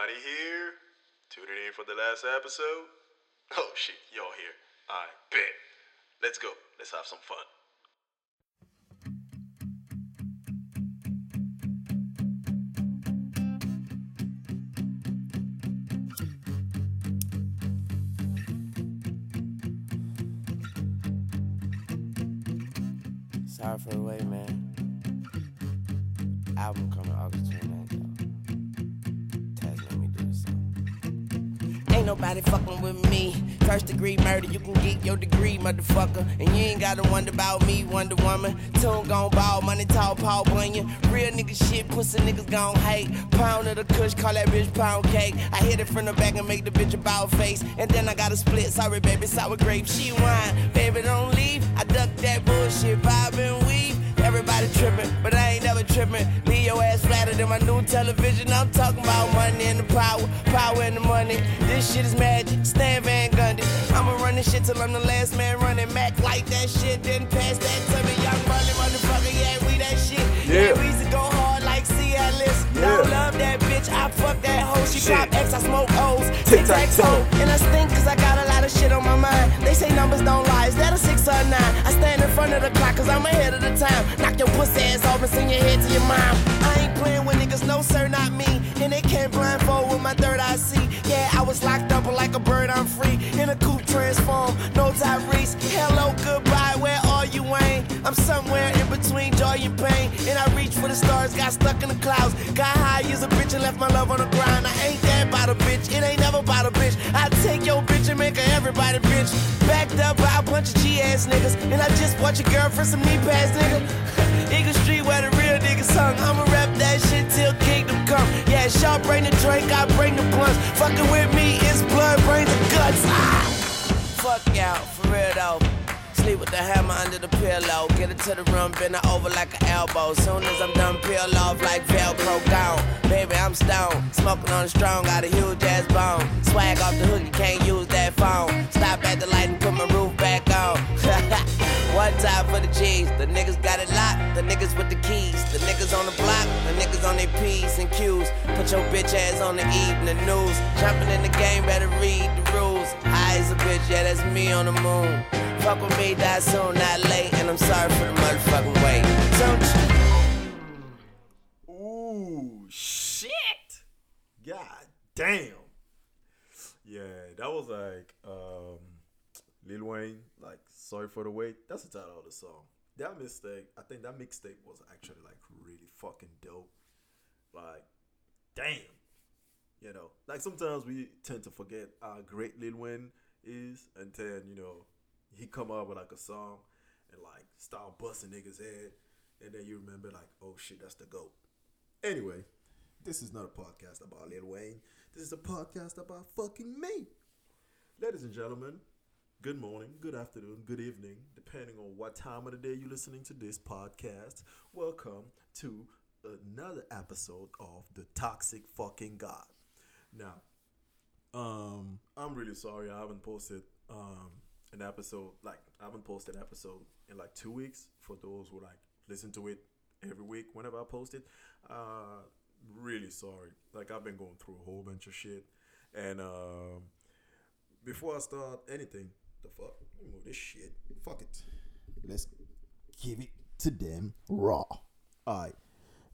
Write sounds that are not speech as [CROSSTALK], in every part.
Anybody here? Tuning in for the last episode? Oh shit, y'all here. I bet. Let's go. Let's have some fun. Nobody fucking with me. First degree murder, you can get your degree, motherfucker. And you ain't gotta wonder about me, Wonder Woman. Tune gon' ball, money tall, Paul Bunyan. Real nigga shit, pussy niggas gon' hate. Pound of the kush, call that bitch pound cake. I hit it from the back and make the bitch a bow face. And then I got a split, sorry baby, sour grape. She wine, baby don't leave. I duck that bullshit, vibe and weave. Everybody tripping, but I ain't never tripping. Leave your ass flatter than my new television. I'm talking about money and the power, power and the money. This shit is magic, Stan Van Gundy. I'ma run this shit till I'm the last man running. Mac like that shit, then pass that to me. Young money, motherfucker, yeah, we that shit. Yeah, we used to go Cialis. Don't love that bitch, I fuck that hoe. She drop X, I smoke O's. Tic tac toe. And I stink cause I got a lot of shit on my mind. They say numbers don't lie, is that a six or a nine? I stand in front of the clock cause I'm ahead of the time. Knock your pussy ass off and send your head to your mom. I ain't playing with niggas, no sir, not me. And they can't blindfold with my third eye see. Yeah, I was locked up but like a bird, I'm free. In a coupe transform, no Tyrese. Hello, I'm somewhere in between joy and pain. And I reach for the stars, got stuck in the clouds. Got high as a bitch and left my love on the ground. I ain't that about a bitch, it ain't never about a bitch. I take your bitch and make her everybody bitch. Backed up by a bunch of G ass niggas. And I just bought your girlfriend some knee pads, nigga. [LAUGHS] Eagle Street where the real niggas hung. I'ma rap that shit till kingdom come. Yeah, Shaw bring the drink, I bring the blunts. Fucking with me is blood, brains, and guts. Ah! Fuck y'all, for real though. Sleep with the hammer under the pillow. Get it to the room, bend it over like an elbow. Soon as I'm done, peel off like Velcro gone. Baby, I'm stoned. Smoking on the strong, got a huge ass bone. Swag off the hook, you can't use that phone. Stop at the light and put my roof back on. [LAUGHS] One time for the G's. The niggas got it locked. The niggas with the keys. The niggas on the block. The niggas on their P's and Q's. Put your bitch ass on the evening news. Jumping in the game, better read the rules. High as a bitch, yeah, that's me on the moon. Fuck with me, die soon, not late. And I'm sorry for the motherfucking wait. Don't Ooh, shit. God damn. Yeah, that was like um Lil Wayne, like Sorry for the Wait. That's the title of the song. That mistake, I think that mixtape was actually like really fucking dope. Like, damn. You know, like sometimes we tend to forget how great Lil Wayne is and then you know, he come up with like a song and like start busting niggas head. And then you remember like, oh shit, that's the GOAT. Anyway, this is not a podcast about Lil Wayne. This is a podcast about fucking me. Ladies and gentlemen, good morning, good afternoon, good evening, depending on what time of the day you're listening to this podcast. Welcome to another episode of The Toxic Fucking God. Now, um, I'm really sorry I haven't posted um an episode like I haven't posted an episode in like two weeks for those who like listen to it every week whenever I post it. Uh really sorry. Like I've been going through a whole bunch of shit. And um before I start anything, the fuck? Move this shit. Fuck it. Let's give it to them raw. Alright.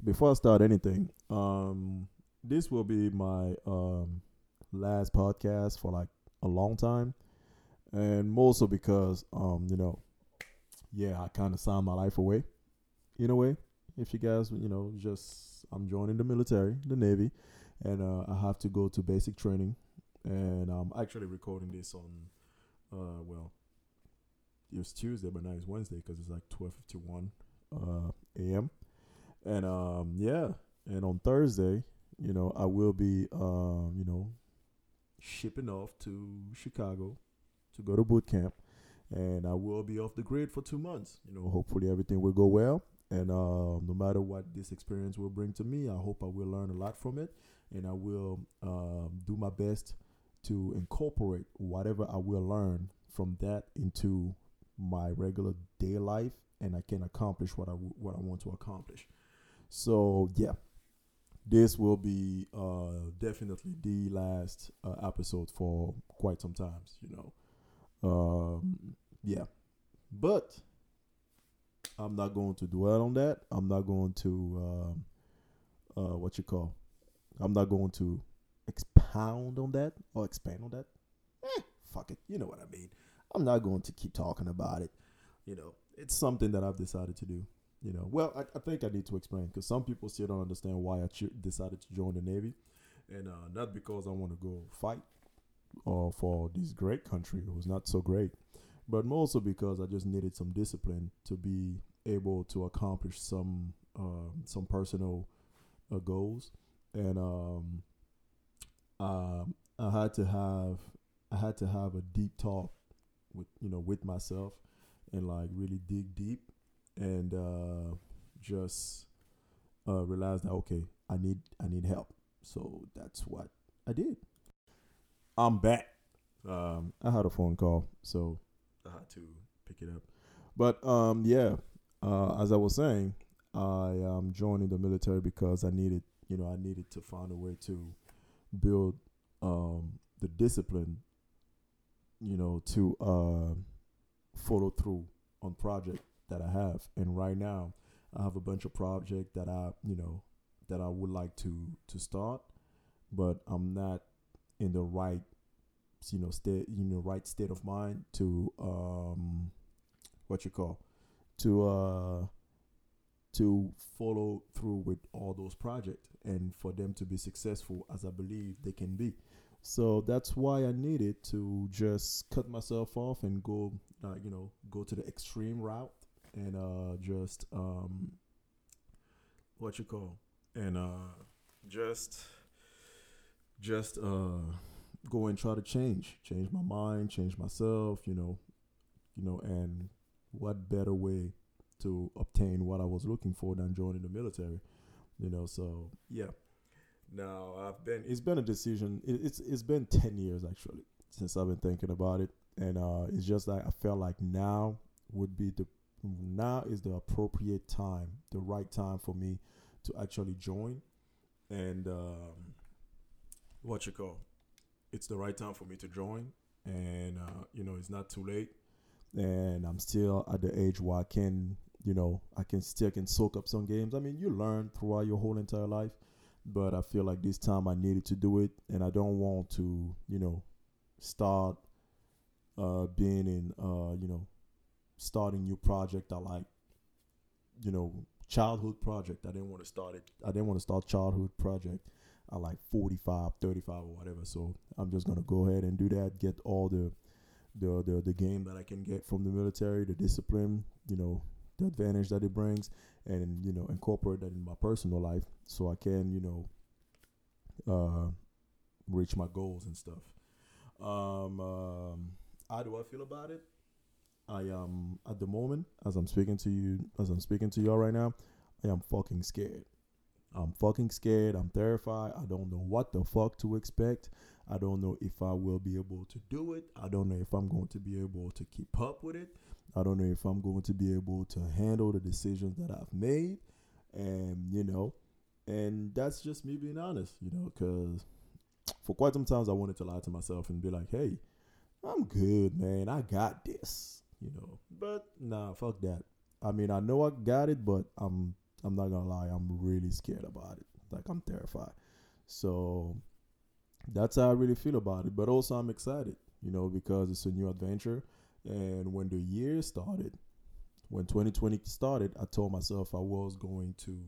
Before I start anything, um this will be my um last podcast for like a long time. And more so because um, you know, yeah, I kinda signed my life away in a way. If you guys, you know, just I'm joining the military, the Navy, and uh, I have to go to basic training. And I'm actually recording this on, uh, well, it was Tuesday, but now it's Wednesday because it's like 12:51 uh, a.m. And um, yeah, and on Thursday, you know, I will be, um, you know, shipping off to Chicago to go to boot camp, and I will be off the grid for two months. You know, hopefully everything will go well, and um, no matter what this experience will bring to me, I hope I will learn a lot from it, and I will um, do my best to incorporate whatever I will learn from that into my regular day life, and I can accomplish what I w- what I want to accomplish. So yeah, this will be uh, definitely the last uh, episode for quite some times. You know, um, yeah, but I'm not going to dwell on that. I'm not going to um, uh, what you call. I'm not going to expound on that or expand on that. Eh, fuck it. You know what I mean. I'm not going to keep talking about it. You know, it's something that I've decided to do. You know, well, I, I think I need to explain because some people still don't understand why I decided to join the Navy, and uh, not because I want to go fight or for this great country It was not so great, but mostly because I just needed some discipline to be able to accomplish some uh, some personal uh, goals, and um, um, I had to have I had to have a deep talk with you know with myself and like really dig deep and uh, just uh, realize that okay I need I need help. So that's what I did I'm back um, I had a phone call so I had to pick it up but um, yeah uh, as I was saying I am joining the military because I needed you know I needed to find a way to build um, the discipline you know to uh, follow through on project that I have. And right now, I have a bunch of project that I you know that I would like to to start, but I'm not in the right you know state you know right state of mind to um what you call to uh to follow through with all those projects and for them to be successful as I believe they can be. So that's why I needed to just cut myself off and go, uh, you know, go to the extreme route and uh, just um, what you call and uh, just just uh, go and try to change, change my mind, change myself, you know, you know, and what better way to obtain what I was looking for than joining the military, you know. So yeah. Now I've been. It's been a decision. It, it's it's been ten years actually since I've been thinking about it, and uh, it's just like I felt like now would be the now is the appropriate time, the right time for me to actually join, and um, what you call, it's the right time for me to join, and uh, you know it's not too late, and I'm still at the age where I can, you know, I can still can soak up some games. I mean, you learn throughout your whole entire life but I feel like this time I needed to do it, and I don't want to, you know, start uh, being in, uh, you know, starting new project. I like, you know, childhood project. I didn't want to start it. I didn't want to start childhood project. I like 45, 35 or whatever. So I'm just gonna go ahead and do that. Get all the the the, the game that I can get from the military, the discipline, you know, the advantage that it brings, and you know incorporate that in my personal life so I can you know uh, reach my goals and stuff. Um, um, how do I feel about it? I am at the moment as I'm speaking to you, as I'm speaking to y'all right now. I am fucking scared. I'm fucking scared. I'm terrified. I don't know what the fuck to expect. I don't know if I will be able to do it. I don't know if I'm going to be able to keep up with it. I don't know if I'm going to be able to handle the decisions that I've made. And, you know, and that's just me being honest, you know, because for quite some times I wanted to lie to myself and be like, hey, I'm good, man. I got this, you know. But nah, fuck that. I mean, I know I got it, but I'm I'm not gonna lie, I'm really scared about it. Like I'm terrified. So that's how I really feel about it. But also I'm excited, you know, because it's a new adventure. And when the year started, when 2020 started, I told myself I was going to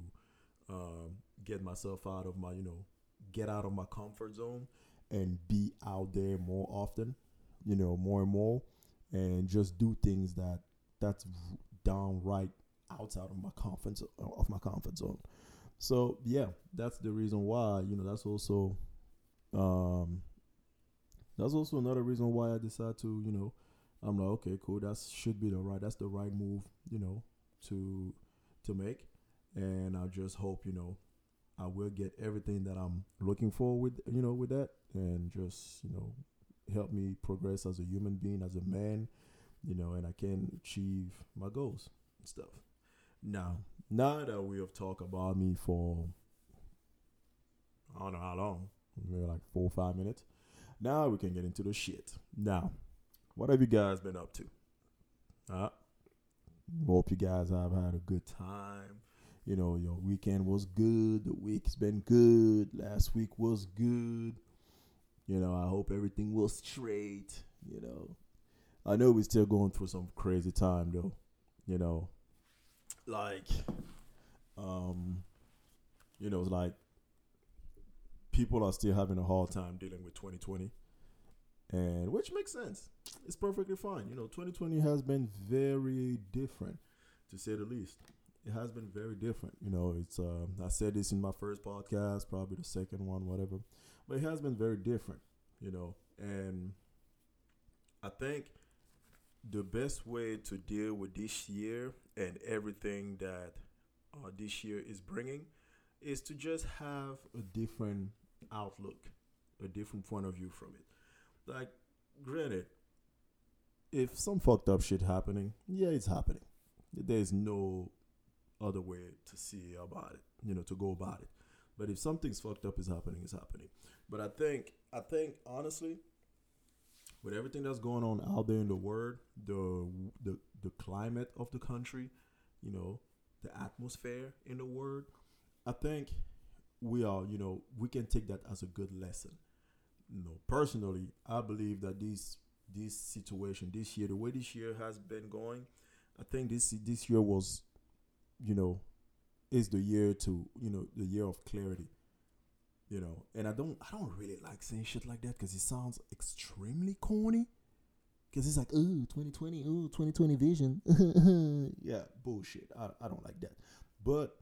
um, get myself out of my, you know, get out of my comfort zone and be out there more often, you know, more and more, and just do things that that's downright outside of my comfort of my comfort zone. So yeah, that's the reason why. You know, that's also um, that's also another reason why I decided to, you know, I'm like, okay, cool. That should be the right. That's the right move, you know, to to make. And I just hope, you know, I will get everything that I'm looking for with, you know, with that, and just, you know, help me progress as a human being, as a man, you know, and I can achieve my goals and stuff. Now, now that we have talked about me for I don't know how long, maybe like four or five minutes. Now we can get into the shit. Now, what have you guys been up to? Uh, hope you guys have had a good time. You know, your weekend was good. The week's been good. Last week was good. You know, I hope everything was straight. You know, I know we're still going through some crazy time though. You know, like, um, you know, it's like people are still having a hard time dealing with 2020 and which makes sense. It's perfectly fine. You know 2020 has been very different to say the least. It has been very different. You know it's uh, i said this in my first podcast probably the second one whatever. But it has been very different you know. And i think the best way to deal with this year and everything that uh, this year is bringing is to just have a different outlook, a different point of view from it. Like, granted, if some fucked up shit happening, yeah, it's happening. There's no other way to see about it, you know, to go about it. But if something's fucked up is happening, it's happening. But I think, I think honestly, with everything that's going on out there in the world, the the the climate of the country, you know, the atmosphere in the world, I think we are, you know, we can take that as a good lesson. You know, personally, I believe that this this situation this year, the way this year has been going, I think this this year was, you know, is the year to you know the year of clarity. You know, and I don't I don't really like saying shit like that because it sounds extremely corny. Cause it's like, oh, 2020, oh, 2020 vision. [LAUGHS] yeah, bullshit. I, I don't like that. But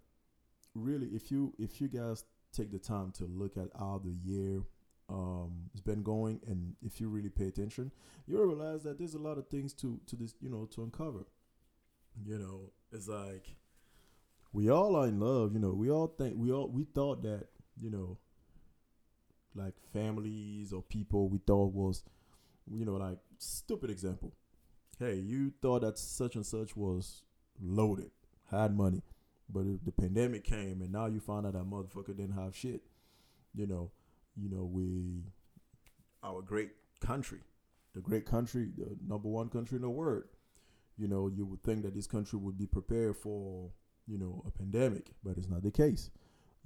really, if you if you guys take the time to look at how the year um, has been going, and if you really pay attention, you'll realize that there's a lot of things to to this, you know, to uncover. You know, it's like we all are in love. You know, we all think we all we thought that you know, like families or people we thought was, you know, like stupid example. Hey, you thought that such and such was loaded, had money but the pandemic came and now you find out that motherfucker didn't have shit, you know, you know, we our great country, the great country, the number one country in the world. You know, you would think that this country would be prepared for, you know, a pandemic, but it's not the case.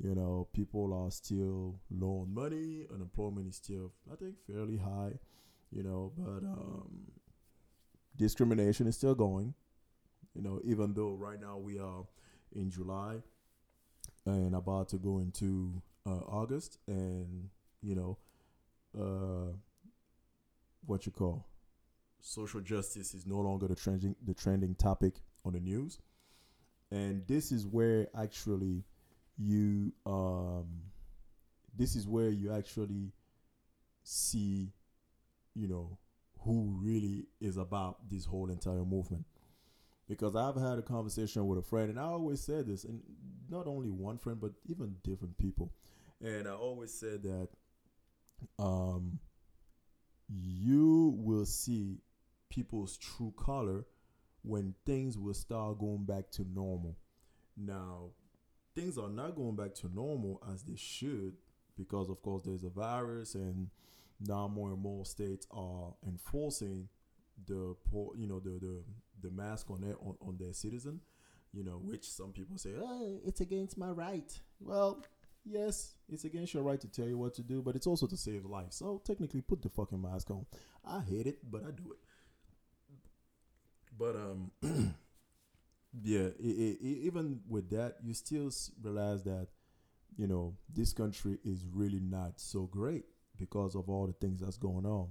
You know, people are still low on money, unemployment is still, I think, fairly high. You know, but um, discrimination is still going. You know, even though right now we are in July and about to go into uh, August, and you know, uh, what you call social justice is no longer the trending the trending topic on the news, and this is where actually you um, this is where you actually see, you know, who really is about this whole entire movement because I've had a conversation with a friend, and I always said this, and not only one friend, but even different people, and I always said that um, you will see people's true color when things will start going back to normal. Now, things are not going back to normal as they should because, of course, there's a virus, and now more and more states are enforcing the you know the the the mask on their on, on their citizen, you know, which some people say, oh, it's against my right. Well, yes, it's against your right to tell you what to do, but it's also to save life. So technically, put the fucking mask on. I hate it, but I do it. But um, [CLEARS THROAT] yeah, it, it, even with that, you still realize that you know this country is really not so great because of all the things that's going on.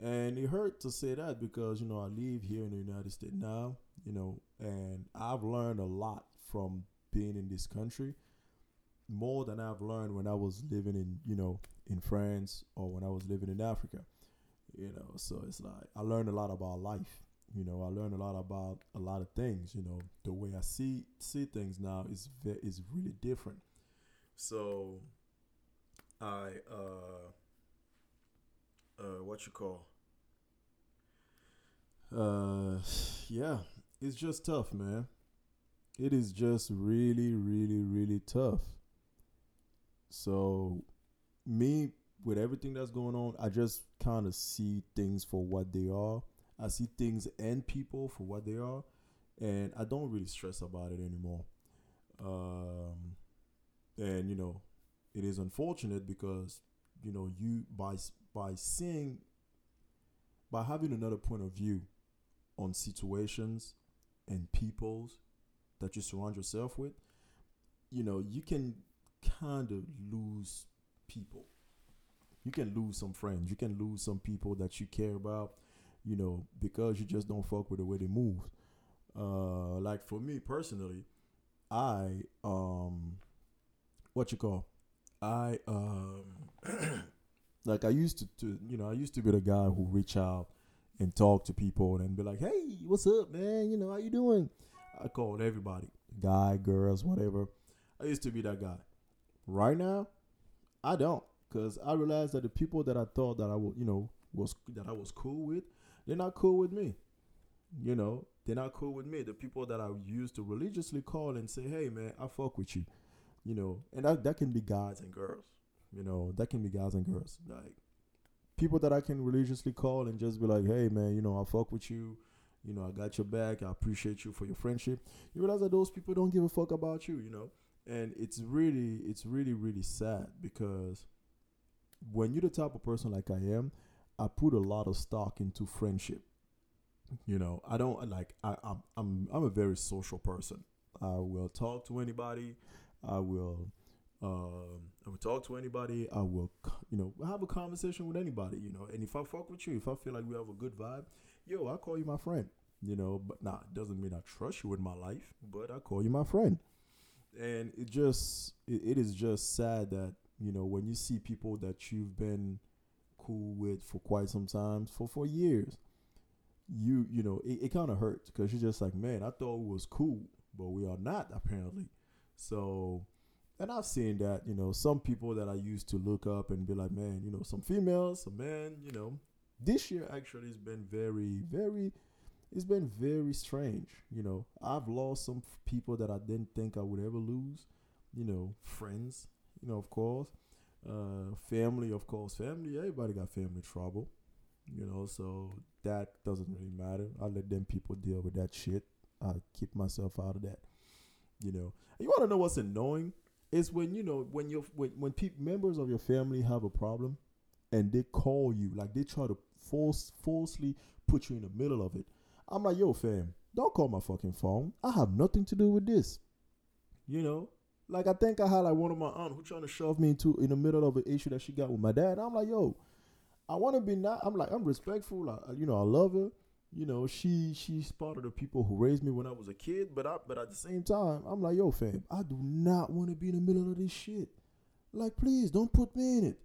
And it hurt to say that because, you know, I live here in the United States now, you know, and I've learned a lot from being in this country more than I've learned when I was living in, you know, in France or when I was living in Africa. You know, so it's like I learned a lot about life. You know, I learned a lot about a lot of things. You know, the way I see see things now is ve- is really different. So, I uh, uh, what you call? Uh, yeah, it's just tough, man. It is just really, really, really tough. So, me with everything that's going on, I just kind of see things for what they are. I see things and people for what they are, and I don't really stress about it anymore. Um, and you know, it is unfortunate because you know you by by seeing by having another point of view on situations and peoples that you surround yourself with, you know, you can kind of lose people. You can lose some friends. You can lose some people that you care about, you know, because you just don't fuck with the way they move. Uh, like for me personally, I um, what you call, I um, [CLEARS THROAT] like I used to, to, you know, I used to be the guy who reach out and talk to people and be like, "Hey, what's up, man? You know, how you doing?" I called everybody, guy, girls, whatever. I used to be that guy. Right now, I don't, cause I realized that the people that I thought that I would, you know, was that I was cool with, they're not cool with me. You know, they're not cool with me. The people that I used to religiously call and say, "Hey, man, I fuck with you," you know, and that that can be guys and girls. You know, that can be guys and girls. Like people that I can religiously call and just be like, "Hey, man, you know, I fuck with you." You know, I got your back. I appreciate you for your friendship. You realize that those people don't give a fuck about you, you know? And it's really, it's really, really sad because when you're the type of person like I am, I put a lot of stock into friendship. You know, I don't like I, I'm I'm I'm a very social person. I will talk to anybody. I will um I will talk to anybody. I will you know have a conversation with anybody, you know. And if I fuck with you, if I feel like we have a good vibe, yo, I call you my friend. You know, but nah, it doesn't mean I trust you with my life, but I call you my friend. And it just it, it is just sad that, you know, when you see people that you've been cool with for quite some time, for for years, you you know, it, it kind of hurts because you're just like, man, I thought it was cool, but we are not apparently. So and I've seen that, you know, some people that I used to look up and be like, man, you know, some females, some men, you know, this year actually has been very, very, it's been very strange. You know, I've lost some people that I didn't think I would ever lose. You know, friends, you know, of course, uh, family, of course, family. Everybody got family trouble. You know, so that doesn't really matter. I let them people deal with that shit. I keep myself out of that. You know, and you want to know what's annoying? It's when you know when you when when peop members of your family have a problem, and they call you like they try to force falsely put you in the middle of it. I'm like, yo, fam, don't call my fucking phone. I have nothing to do with this. You know, like I think I had like one of my aunt who trying to shove me into in the middle of an issue that she got with my dad. I'm like, yo, I want to be not. I'm like, I'm respectful. You know, I love her. You know, she she's part of the people who raised me when I was a kid. But I but at the same time, I'm like, yo, fam, I do not want to be in the middle of this shit. Like, please don't put me in it.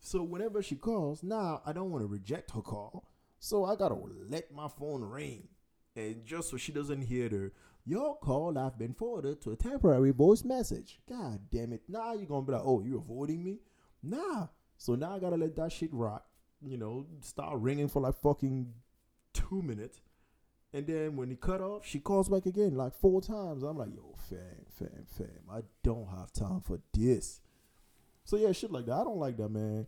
So whenever she calls, now I don't want to reject her call. So I gotta let my phone ring. And just so she doesn't hear the your call have been forwarded to a temporary voice message. God damn it. Now you're gonna be like, oh, you're avoiding me? Nah. So now I gotta let that shit rock. You know, start ringing for like fucking two minutes. And then when he cut off, she calls back again like four times. I'm like, yo, fam, fam, fam. I don't have time for this. So yeah, shit like that. I don't like that, man.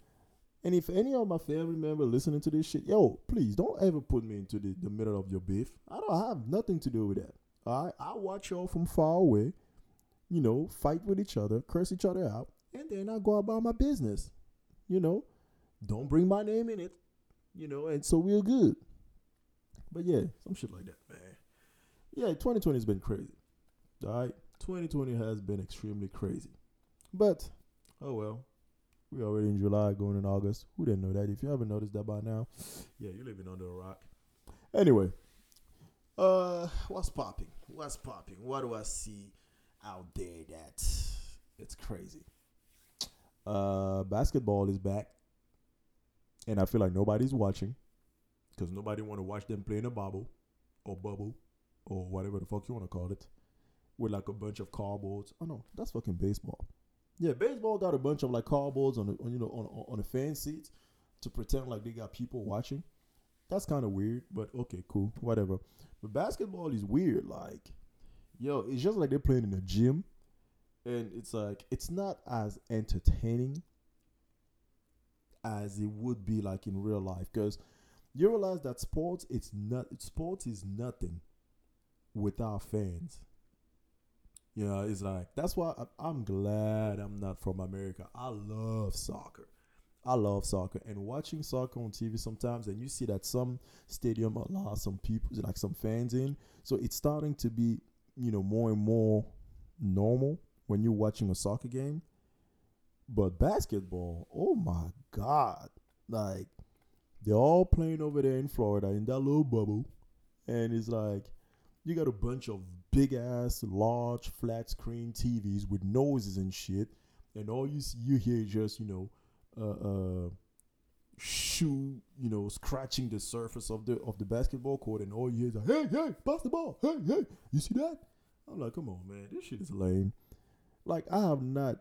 And if any of my family member listening to this shit, yo, please don't ever put me into the, the middle of your beef. I don't have nothing to do with that. All right, I watch y'all from far away. You know, fight with each other, curse each other out, and then I go about my business. You know, don't bring my name in it. You know, and so we're good. But yeah, some shit like that, man. Yeah, 2020 has been crazy. All right, 2020 has been extremely crazy. But oh well, we already in July, going in August. Who didn't know that? If you haven't noticed that by now, yeah, you're living under a rock. Anyway, uh, what's popping? What's popping? What do I see out there that it's crazy? Uh, basketball is back, and I feel like nobody's watching because nobody want to watch them play in a bubble or bubble or whatever the fuck you want to call it with like a bunch of cardboards. Oh no, that's fucking baseball. Yeah, baseball got a bunch of like cardboards on the on, you know on on the fan seats to pretend like they got people watching. That's kind of weird, but okay, cool, whatever. But basketball is weird. Like, yo, it's just like they're playing in a gym, and it's like it's not as entertaining as it would be like in real life because you realize that sports it's not sports is nothing without fans you know it's like that's why i'm glad i'm not from america i love soccer i love soccer. And watching soccer on tv sometimes and you see that some stadium allow some people like some fans in. So it's starting to be you know more and more normal when you're watching a soccer game. But basketball oh my god. Like they're all playing over there in Florida in that little bubble, and it's like you got a bunch of big ass, large, flat screen TVs with noses and shit, and all you see, you hear is just you know, uh, uh, shoe, you know, scratching the surface of the of the basketball court, and all you hear is like, hey, hey, pass the ball, hey, hey, you see that? I'm like, come on, man, this shit is lame. Like I have not.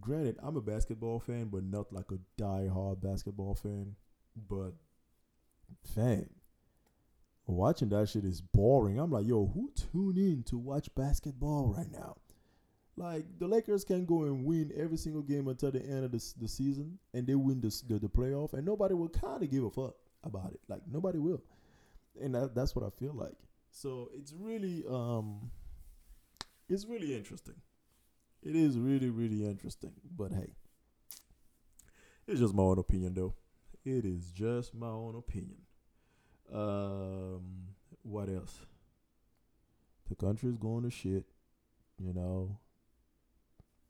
Granted, I'm a basketball fan, but not like a die-hard basketball fan. But fam, watching that shit is boring. I'm like, yo, who tune in to watch basketball right now? Like the Lakers can go and win every single game until the end of the, the season, and they win the, the the playoff, and nobody will kind of give a fuck about it. Like nobody will, and that, that's what I feel like. So it's really um, it's really interesting. It is really really interesting. But hey, it's just my own opinion though. It is just my own opinion. Um, what else? The country is going to shit. You know,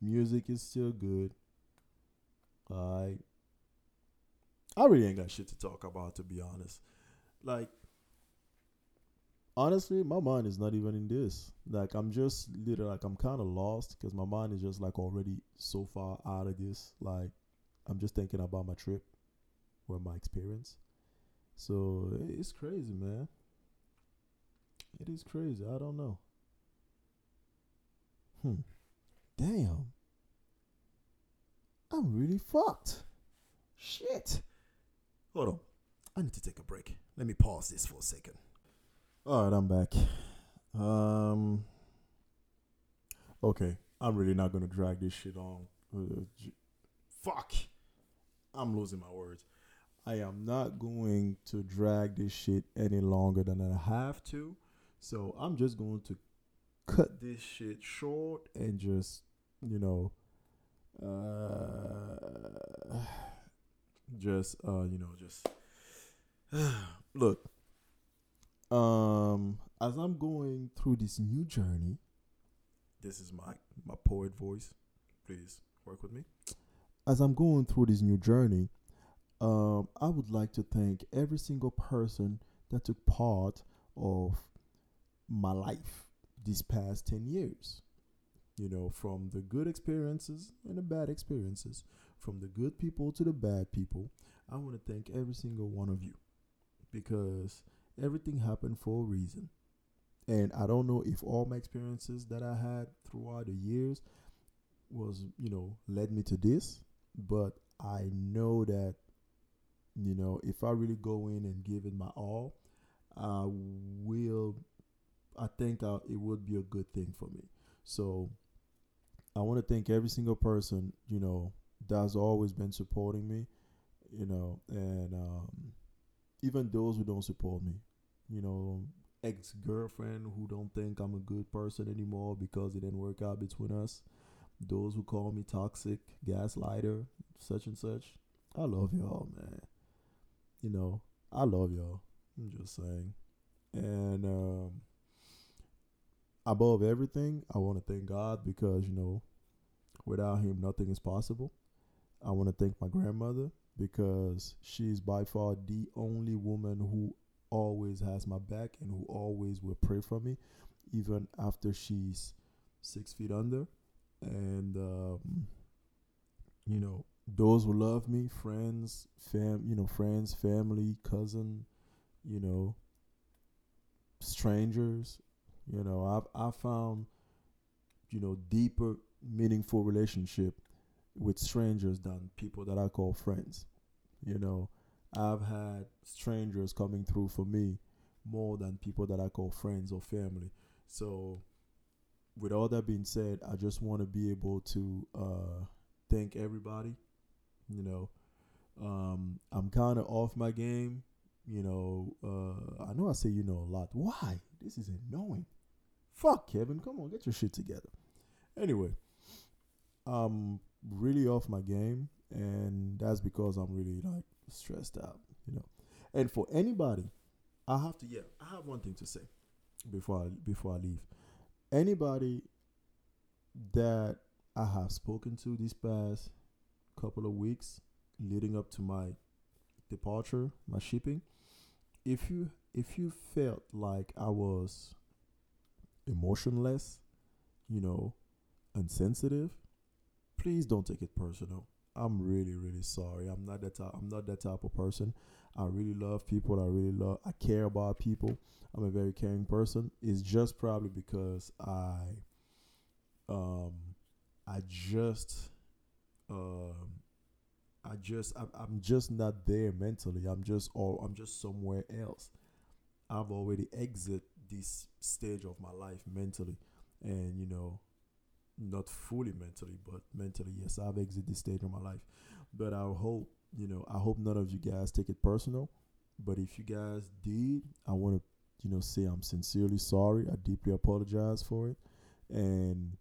music is still good. I I really ain't got shit to talk about to be honest. Like honestly, my mind is not even in this. Like I'm just literally like I'm kind of lost because my mind is just like already so far out of this. Like I'm just thinking about my trip or my experience. So it's crazy, man. It is crazy. I don't know. Hmm. Damn. I'm really fucked. Shit. Hold on. I need to take a break. Let me pause this for a second. All right, I'm back. Um. Okay, I'm really not gonna drag this shit on. Uh, fuck. I'm losing my words. I am not going to drag this shit any longer than I have to. So I'm just going to cut this shit short and just, you know, uh, just, uh, you know, just [SIGHS] look. Um, as I'm going through this new journey, this is my my poet voice. Please work with me. As I'm going through this new journey, um, I would like to thank every single person that took part of my life these past 10 years. You know, from the good experiences and the bad experiences, from the good people to the bad people. I want to thank every single one of you because everything happened for a reason. And I don't know if all my experiences that I had throughout the years was, you know, led me to this, but I know that you know, if I really go in and give it my all, I will. I think I, it would be a good thing for me. So, I want to thank every single person, you know, that's always been supporting me, you know, and um, even those who don't support me, you know, ex girlfriend who don't think I'm a good person anymore because it didn't work out between us, those who call me toxic, gaslighter, such and such. I love y'all, man you know, I love y'all. I'm just saying. And um, above everything, I want to thank God because, you know, without Him, nothing is possible. I want to thank my grandmother because she's by far the only woman who always has my back and who always will pray for me, even after she's six feet under. And, um, you know, those who love me, friends, fam, you know, friends, family, cousin, you know, strangers, you know, I've I found, you know, deeper, meaningful relationship with strangers than people that I call friends. You know, I've had strangers coming through for me more than people that I call friends or family. So, with all that being said, I just want to be able to uh, thank everybody you know Um, I'm kind of off my game. You know, uh, I know I say you know a lot. Why? This is annoying. Fuck, Kevin. Come on, get your shit together. Anyway, I'm really off my game, and that's because I'm really like stressed out. You know, and for anybody, I have to. Yeah, I have one thing to say before I before I leave. Anybody that I have spoken to these past couple of weeks leading up to my departure, my shipping, if you if you felt like I was emotionless, you know, insensitive, please don't take it personal. I'm really really sorry. I'm not that type, I'm not that type of person. I really love people. I really love I care about people. I'm a very caring person. It's just probably because I um I just um I just I'm just not there mentally. I'm just all I'm just somewhere else. I've already exit this stage of my life mentally, and you know, not fully mentally, but mentally, yes, I've exited this stage of my life. But I hope you know, I hope none of you guys take it personal. But if you guys did, I want to you know say I'm sincerely sorry. I deeply apologize for it, and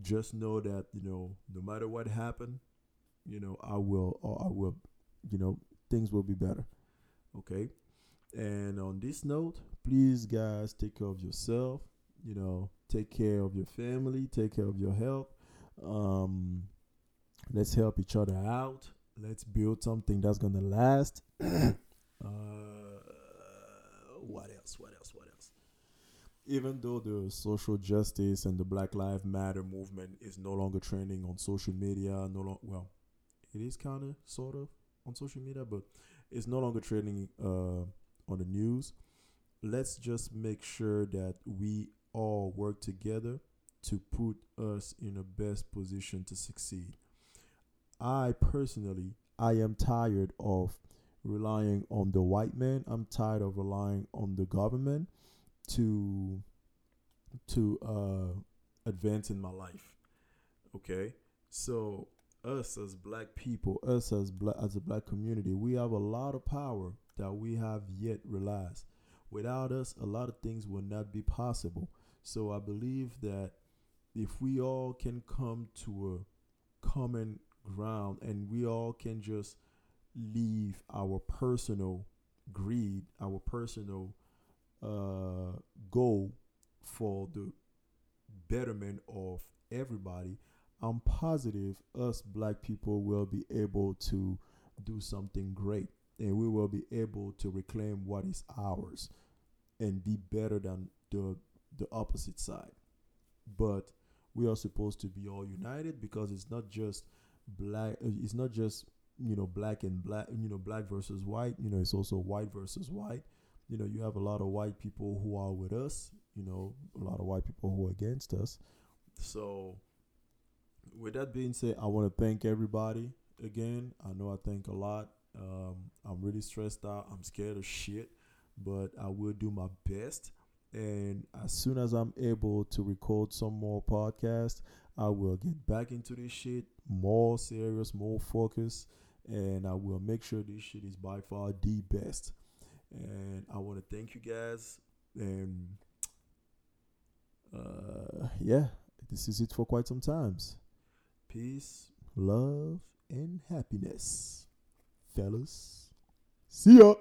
just know that you know no matter what happened you know i will i will you know things will be better okay and on this note please guys take care of yourself you know take care of your family take care of your health. Um let's help each other out. Let's build something that's gonna last. [COUGHS] Uh what else what else what else? Even though the social justice and the Black Lives Matter movement is no longer trending on social media, no long, well, it is kind of sort of on social media, but it's no longer trending uh, on the news. Let's just make sure that we all work together to put us in the best position to succeed. I personally, I am tired of relying on the white man. I'm tired of relying on the government to to uh advance in my life okay so us as black people us as black as a black community we have a lot of power that we have yet realized without us a lot of things will not be possible. So i believe that if we all can come to a common ground and we all can just leave our personal greed our personal uh, goal for the betterment of everybody, I'm positive us black people will be able to do something great and we will be able to reclaim what is ours and be better than the the opposite side. But we are supposed to be all united because it's not just black it's not just you know black and black you know black versus white you know it's also white versus white you know, you have a lot of white people who are with us, you know, a lot of white people who are against us. So, with that being said, I want to thank everybody again. I know I thank a lot. Um, I'm really stressed out. I'm scared of shit, but I will do my best. And as soon as I'm able to record some more podcasts, I will get back into this shit more serious, more focused, and I will make sure this shit is by far the best. And I want to thank you guys. And uh, yeah, this is it for quite some times. Peace, love, and happiness, fellas. See ya.